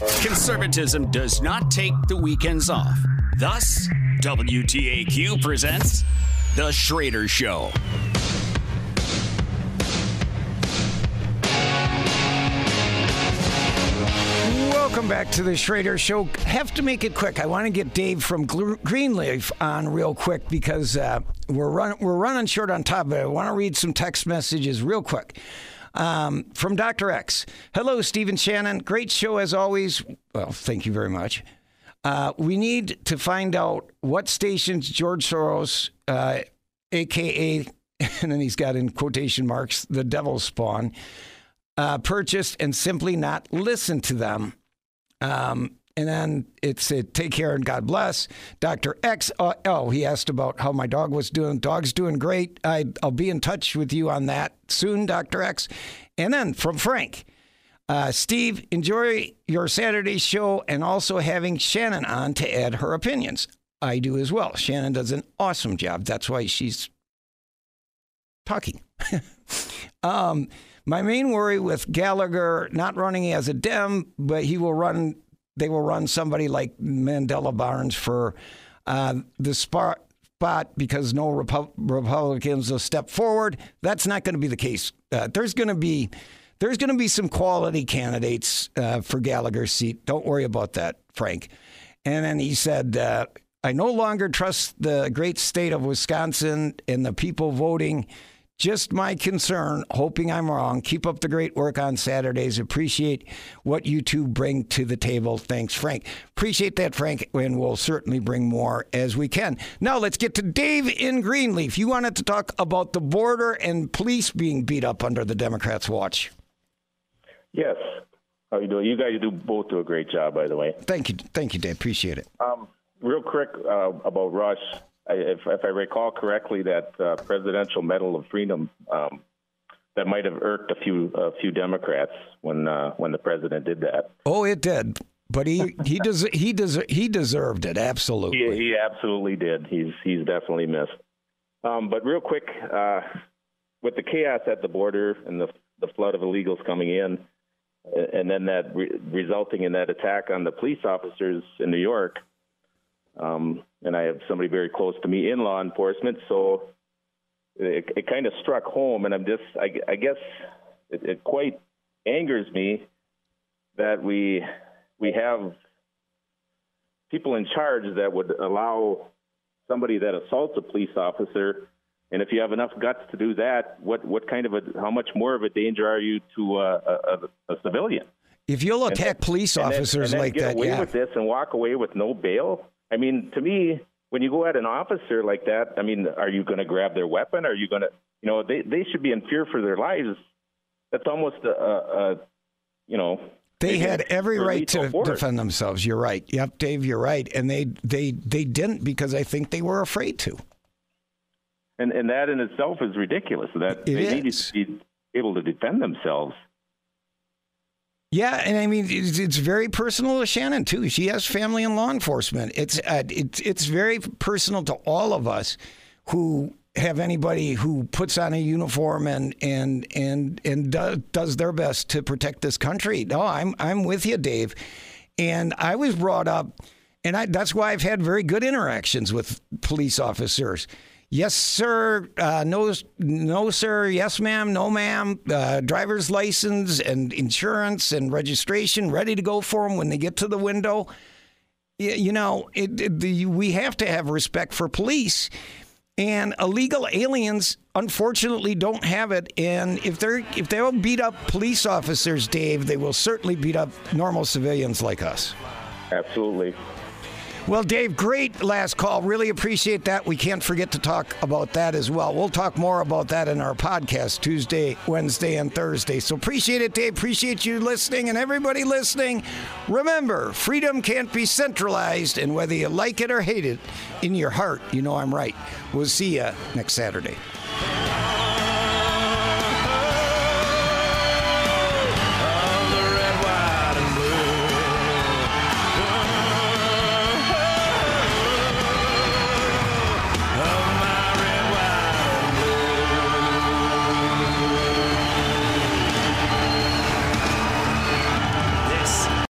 Conservatism does not take the weekends off. Thus, WTAQ presents The Schroeder Show. Welcome back to the Schroeder Show. Have to make it quick. I want to get Dave from Greenleaf on real quick because uh, we're run- we're running short on time. But I want to read some text messages real quick. Um, from Dr. X. Hello, Stephen Shannon. Great show as always. Well, thank you very much. Uh, we need to find out what stations George Soros, uh, aka, and then he's got in quotation marks, the devil spawn, uh, purchased and simply not listen to them. Um, and then it's a take care and God bless. Dr. X, uh, oh, he asked about how my dog was doing. Dog's doing great. I, I'll be in touch with you on that soon, Dr. X. And then from Frank, uh, Steve, enjoy your Saturday show and also having Shannon on to add her opinions. I do as well. Shannon does an awesome job. That's why she's talking. um, my main worry with Gallagher not running as a Dem, but he will run. They will run somebody like Mandela Barnes for uh, the spot because no Repu- Republicans will step forward. That's not going to be the case. Uh, there's going to be there's going to be some quality candidates uh, for Gallagher's seat. Don't worry about that, Frank. And then he said, uh, I no longer trust the great state of Wisconsin and the people voting. Just my concern, hoping I'm wrong. Keep up the great work on Saturdays. Appreciate what you two bring to the table. Thanks, Frank. Appreciate that, Frank, and we'll certainly bring more as we can. Now let's get to Dave in Greenleaf. You wanted to talk about the border and police being beat up under the Democrats' watch. Yes. How you doing? You guys do both do a great job, by the way. Thank you, thank you, Dave. Appreciate it. Um, real quick uh, about Rush. If, if I recall correctly, that uh, Presidential Medal of Freedom um, that might have irked a few a few Democrats when uh, when the president did that. Oh, it did. But he he does he does he deserved it absolutely. He, he absolutely did. He's he's definitely missed. Um, but real quick, uh, with the chaos at the border and the the flood of illegals coming in, and then that re- resulting in that attack on the police officers in New York. Um, and I have somebody very close to me in law enforcement, so it, it kind of struck home. And I'm just, I, I guess, it, it quite angers me that we we have people in charge that would allow somebody that assaults a police officer and if you have enough guts to do that, what what kind of a how much more of a danger are you to a, a, a civilian? If you'll attack and police then, officers and then like get that, away yeah. with this and walk away with no bail. I mean, to me, when you go at an officer like that, I mean, are you going to grab their weapon? Are you going to, you know, they they should be in fear for their lives. That's almost a, a, a you know. They had every right to force. defend themselves. You're right. Yep, Dave, you're right. And they they they didn't because I think they were afraid to. and and that in itself is ridiculous. That It they need is. to be able to defend themselves. Yeah, and I mean it's, it's very personal to Shannon too. She has family in law enforcement. It's uh, it's it's very personal to all of us who have anybody who puts on a uniform and and and and does, does their best to protect this country. No, I'm I'm with you, Dave. And I was brought up, and I, that's why I've had very good interactions with police officers. Yes, sir. Uh, no, no, sir. Yes, ma'am. No, ma'am. Uh, driver's license and insurance and registration ready to go for them when they get to the window. Y- You know, it, it, the, we have to have respect for police. And illegal aliens, unfortunately, don't have it. And if they're if they'll beat up police officers, Dave, they will certainly beat up normal civilians like us. Absolutely. Well, Dave, great last call. Really appreciate that. We can't forget to talk about that as well. We'll talk more about that in our podcast Tuesday, Wednesday, and Thursday. So appreciate it, Dave. Appreciate you listening and everybody listening. Remember, freedom can't be centralized, and whether you like it or hate it, in your heart, you know I'm right. We'll see you next Saturday.